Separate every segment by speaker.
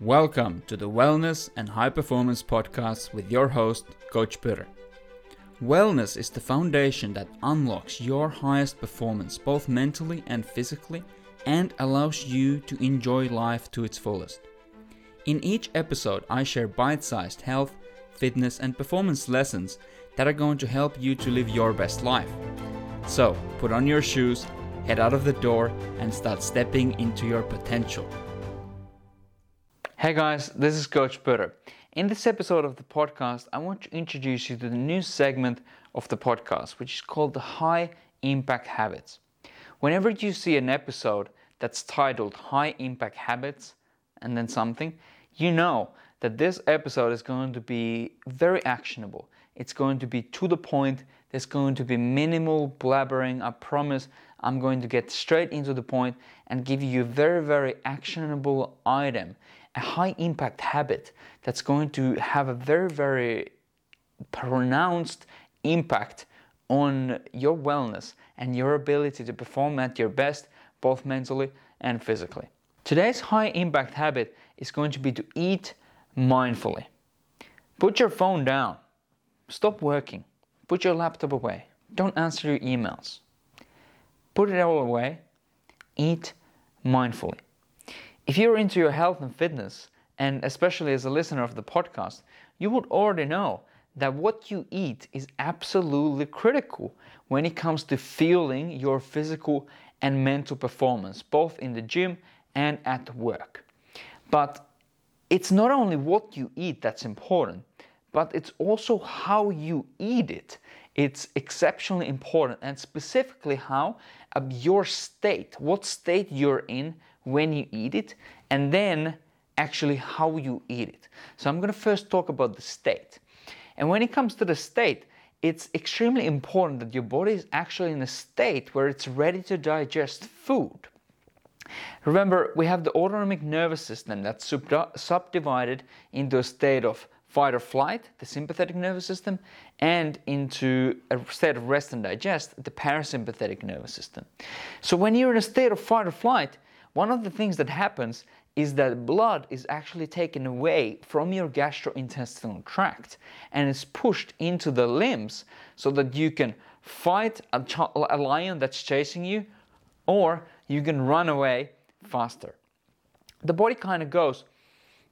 Speaker 1: Welcome to the Wellness and High Performance Podcast with your host, Coach Peter. Wellness is the foundation that unlocks your highest performance both mentally and physically and allows you to enjoy life to its fullest. In each episode, I share bite sized health, fitness, and performance lessons that are going to help you to live your best life. So, put on your shoes, head out of the door, and start stepping into your potential. Hey guys, this is Coach Purr. In this episode of the podcast, I want to introduce you to the new segment of the podcast, which is called the High Impact Habits. Whenever you see an episode that's titled High Impact Habits and then something, you know that this episode is going to be very actionable. It's going to be to the point. There's going to be minimal blabbering. I promise I'm going to get straight into the point and give you a very, very actionable item a high impact habit that's going to have a very, very pronounced impact on your wellness and your ability to perform at your best, both mentally and physically. Today's high impact habit is going to be to eat mindfully. Put your phone down, stop working, put your laptop away, don't answer your emails. Put it all away, eat mindfully. If you're into your health and fitness, and especially as a listener of the podcast, you would already know that what you eat is absolutely critical when it comes to fueling your physical and mental performance, both in the gym and at work. But it's not only what you eat that's important, but it's also how you eat it. It's exceptionally important, and specifically how your state, what state you're in when you eat it, and then actually how you eat it. So I'm going to first talk about the state. And when it comes to the state, it's extremely important that your body is actually in a state where it's ready to digest food. Remember, we have the autonomic nervous system that's subdivided into a state of fight or flight, the sympathetic nervous system, and into a state of rest and digest, the parasympathetic nervous system. So when you're in a state of fight or flight, one of the things that happens is that blood is actually taken away from your gastrointestinal tract and is pushed into the limbs so that you can fight a, ch- a lion that's chasing you or you can run away faster. The body kind of goes,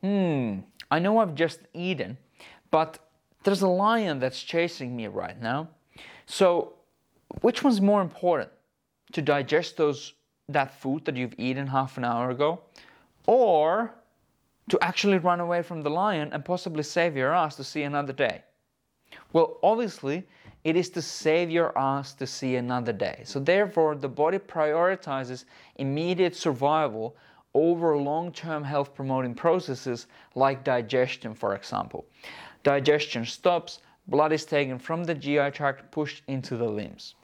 Speaker 1: hmm, I know I've just eaten, but there's a lion that's chasing me right now. So, which one's more important? To digest those that food that you've eaten half an hour ago, or to actually run away from the lion and possibly save your ass to see another day? Well, obviously, it is to save your ass to see another day. So, therefore, the body prioritizes immediate survival over long term health promoting processes like digestion, for example. Digestion stops, blood is taken from the GI tract, pushed into the limbs.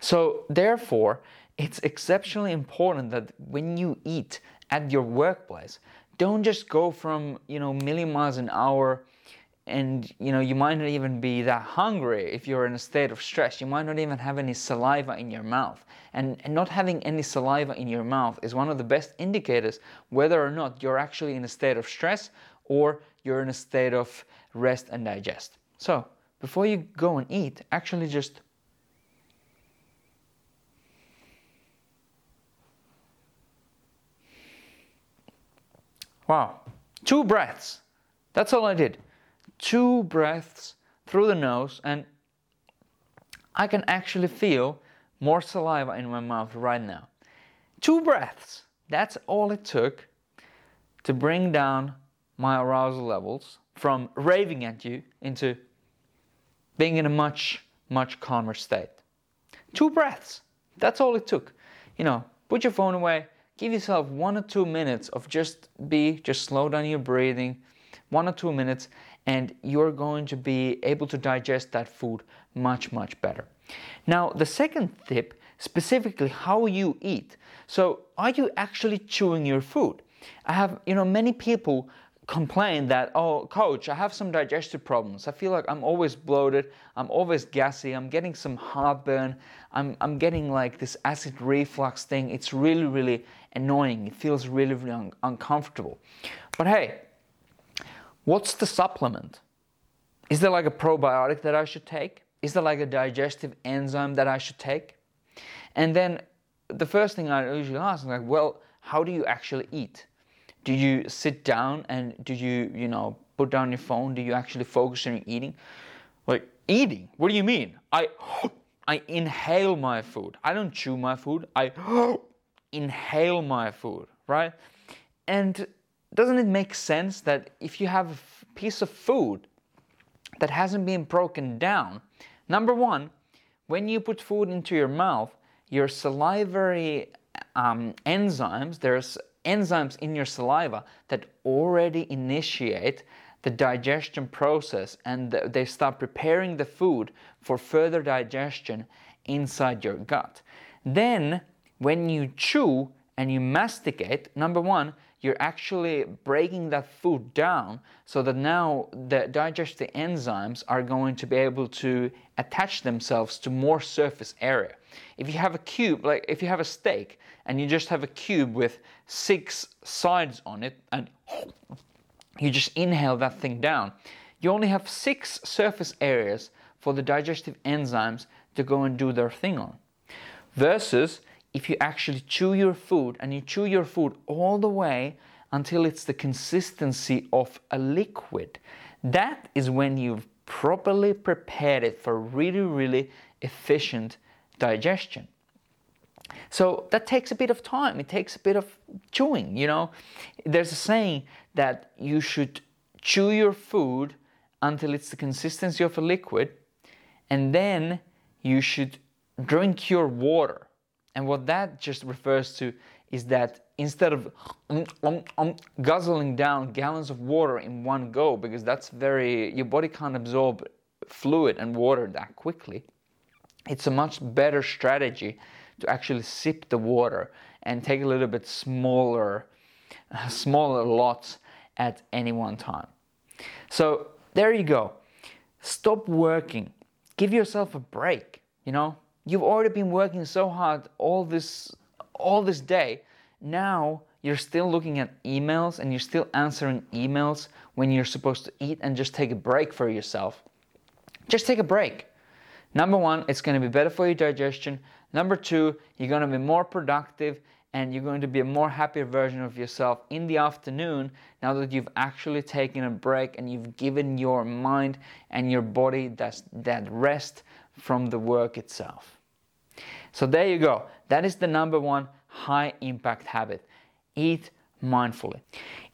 Speaker 1: So, therefore, it's exceptionally important that when you eat at your workplace, don't just go from you know million miles an hour and you know you might not even be that hungry if you're in a state of stress. You might not even have any saliva in your mouth. And, and not having any saliva in your mouth is one of the best indicators whether or not you're actually in a state of stress or you're in a state of rest and digest. So before you go and eat actually just Wow. Two breaths. That's all I did. Two breaths through the nose, and I can actually feel more saliva in my mouth right now. Two breaths. That's all it took to bring down my arousal levels from raving at you into being in a much, much calmer state. Two breaths. That's all it took. You know, put your phone away, give yourself one or two minutes of just be, just slow down your breathing, one or two minutes, and you're going to be able to digest that food much, much better. Now, the second tip, specifically how you eat. So, are you actually chewing your food? I have, you know, many people complain that, oh, coach, I have some digestive problems. I feel like I'm always bloated, I'm always gassy, I'm getting some heartburn, I'm, I'm getting like this acid reflux thing. It's really, really annoying. It feels really, really un- uncomfortable. But hey, what's the supplement? Is there like a probiotic that I should take? Is there like a digestive enzyme that I should take? And then the first thing I usually ask is like, well, how do you actually eat? Do you sit down and do you you know put down your phone? Do you actually focus on eating? Like eating? What do you mean? I i inhale my food. I don't chew my food. I inhale my food right? And doesn't it make sense that if you have a piece of food that hasn't been broken down number one when you put food into your mouth your salivary um, enzymes there's enzymes in your saliva that already initiate the digestion process and they start preparing the food for further digestion inside your gut. Then, when you chew and you masticate, number one, you're actually breaking that food down so that now the digestive enzymes are going to be able to attach themselves to more surface area. If you have a cube, like if you have a steak and you just have a cube with six sides on it and you just inhale that thing down, you only have six surface areas for the digestive enzymes to go and do their thing on. Versus if you actually chew your food and you chew your food all the way until it's the consistency of a liquid, that is when you've properly prepared it for really, really efficient digestion. So that takes a bit of time. It takes a bit of chewing, you know. There's a saying that you should chew your food until it's the consistency of a liquid, and then you should drink your water. And what that just refers to is that instead of um, um, um, guzzling down gallons of water in one go, because that's very, your body can't absorb fluid and water that quickly, it's a much better strategy to actually sip the water and take a little bit smaller, smaller lots at any one time. So there you go. Stop working. Give yourself a break. You know, you've already been working so hard all this all this day. Now you're still looking at emails and you're still answering emails when you're supposed to eat and just take a break for yourself. Just take a break. Number one, it's going to be better for your digestion. Number two, you're going to be more productive and you're going to be a more happier version of yourself in the afternoon now that you've actually taken a break and you've given your mind and your body that, that rest from the work itself. So there you go. That is the number one high impact habit. Eat mindfully.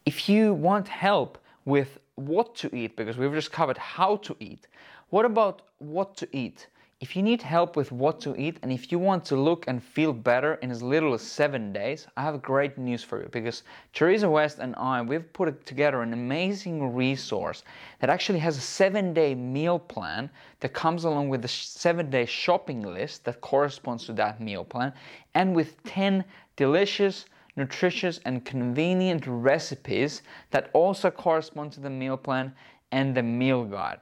Speaker 1: If you want help with what to eat, because we've just covered how to eat, what about what to eat? If you need help with what to eat and if you want to look and feel better in as little as seven days, I have great news for you because Teresa West and I, we've put together an amazing resource that actually has a seven day meal plan that comes along with a seven day shopping list that corresponds to that meal plan and with 10 delicious, nutritious, and convenient recipes that also correspond to the meal plan and the meal guide.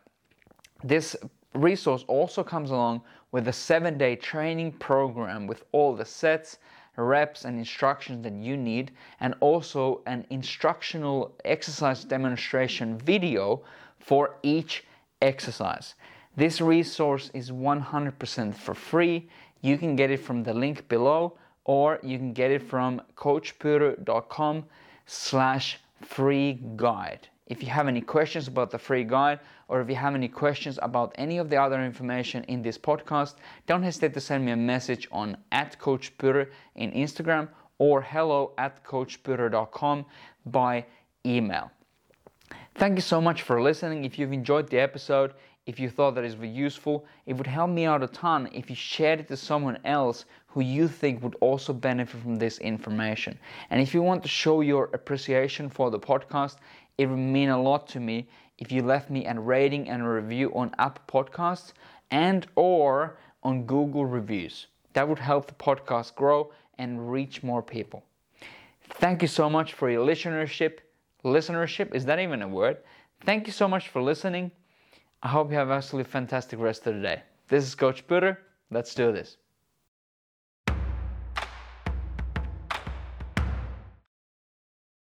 Speaker 1: This resource also comes along with a seven day training program with all the sets, reps, and instructions that you need, and also an instructional exercise demonstration video for each exercise. This resource is 100% for free. You can get it from the link below, or you can get it from coachpuru.com slash free guide. If you have any questions about the free guide or if you have any questions about any of the other information in this podcast, don't hesitate to send me a message on at Coach in Instagram or hello at coachpuru.com by email. Thank you so much for listening. If you've enjoyed the episode, if you thought that it was useful, it would help me out a ton if you shared it to someone else who you think would also benefit from this information. And if you want to show your appreciation for the podcast, it would mean a lot to me if you left me a rating and a review on Apple Podcasts and or on Google Reviews. That would help the podcast grow and reach more people. Thank you so much for your listenership. listenership. Is that even a word? Thank you so much for listening. I hope you have absolutely fantastic rest of the day. This is Coach Putter. Let's do this.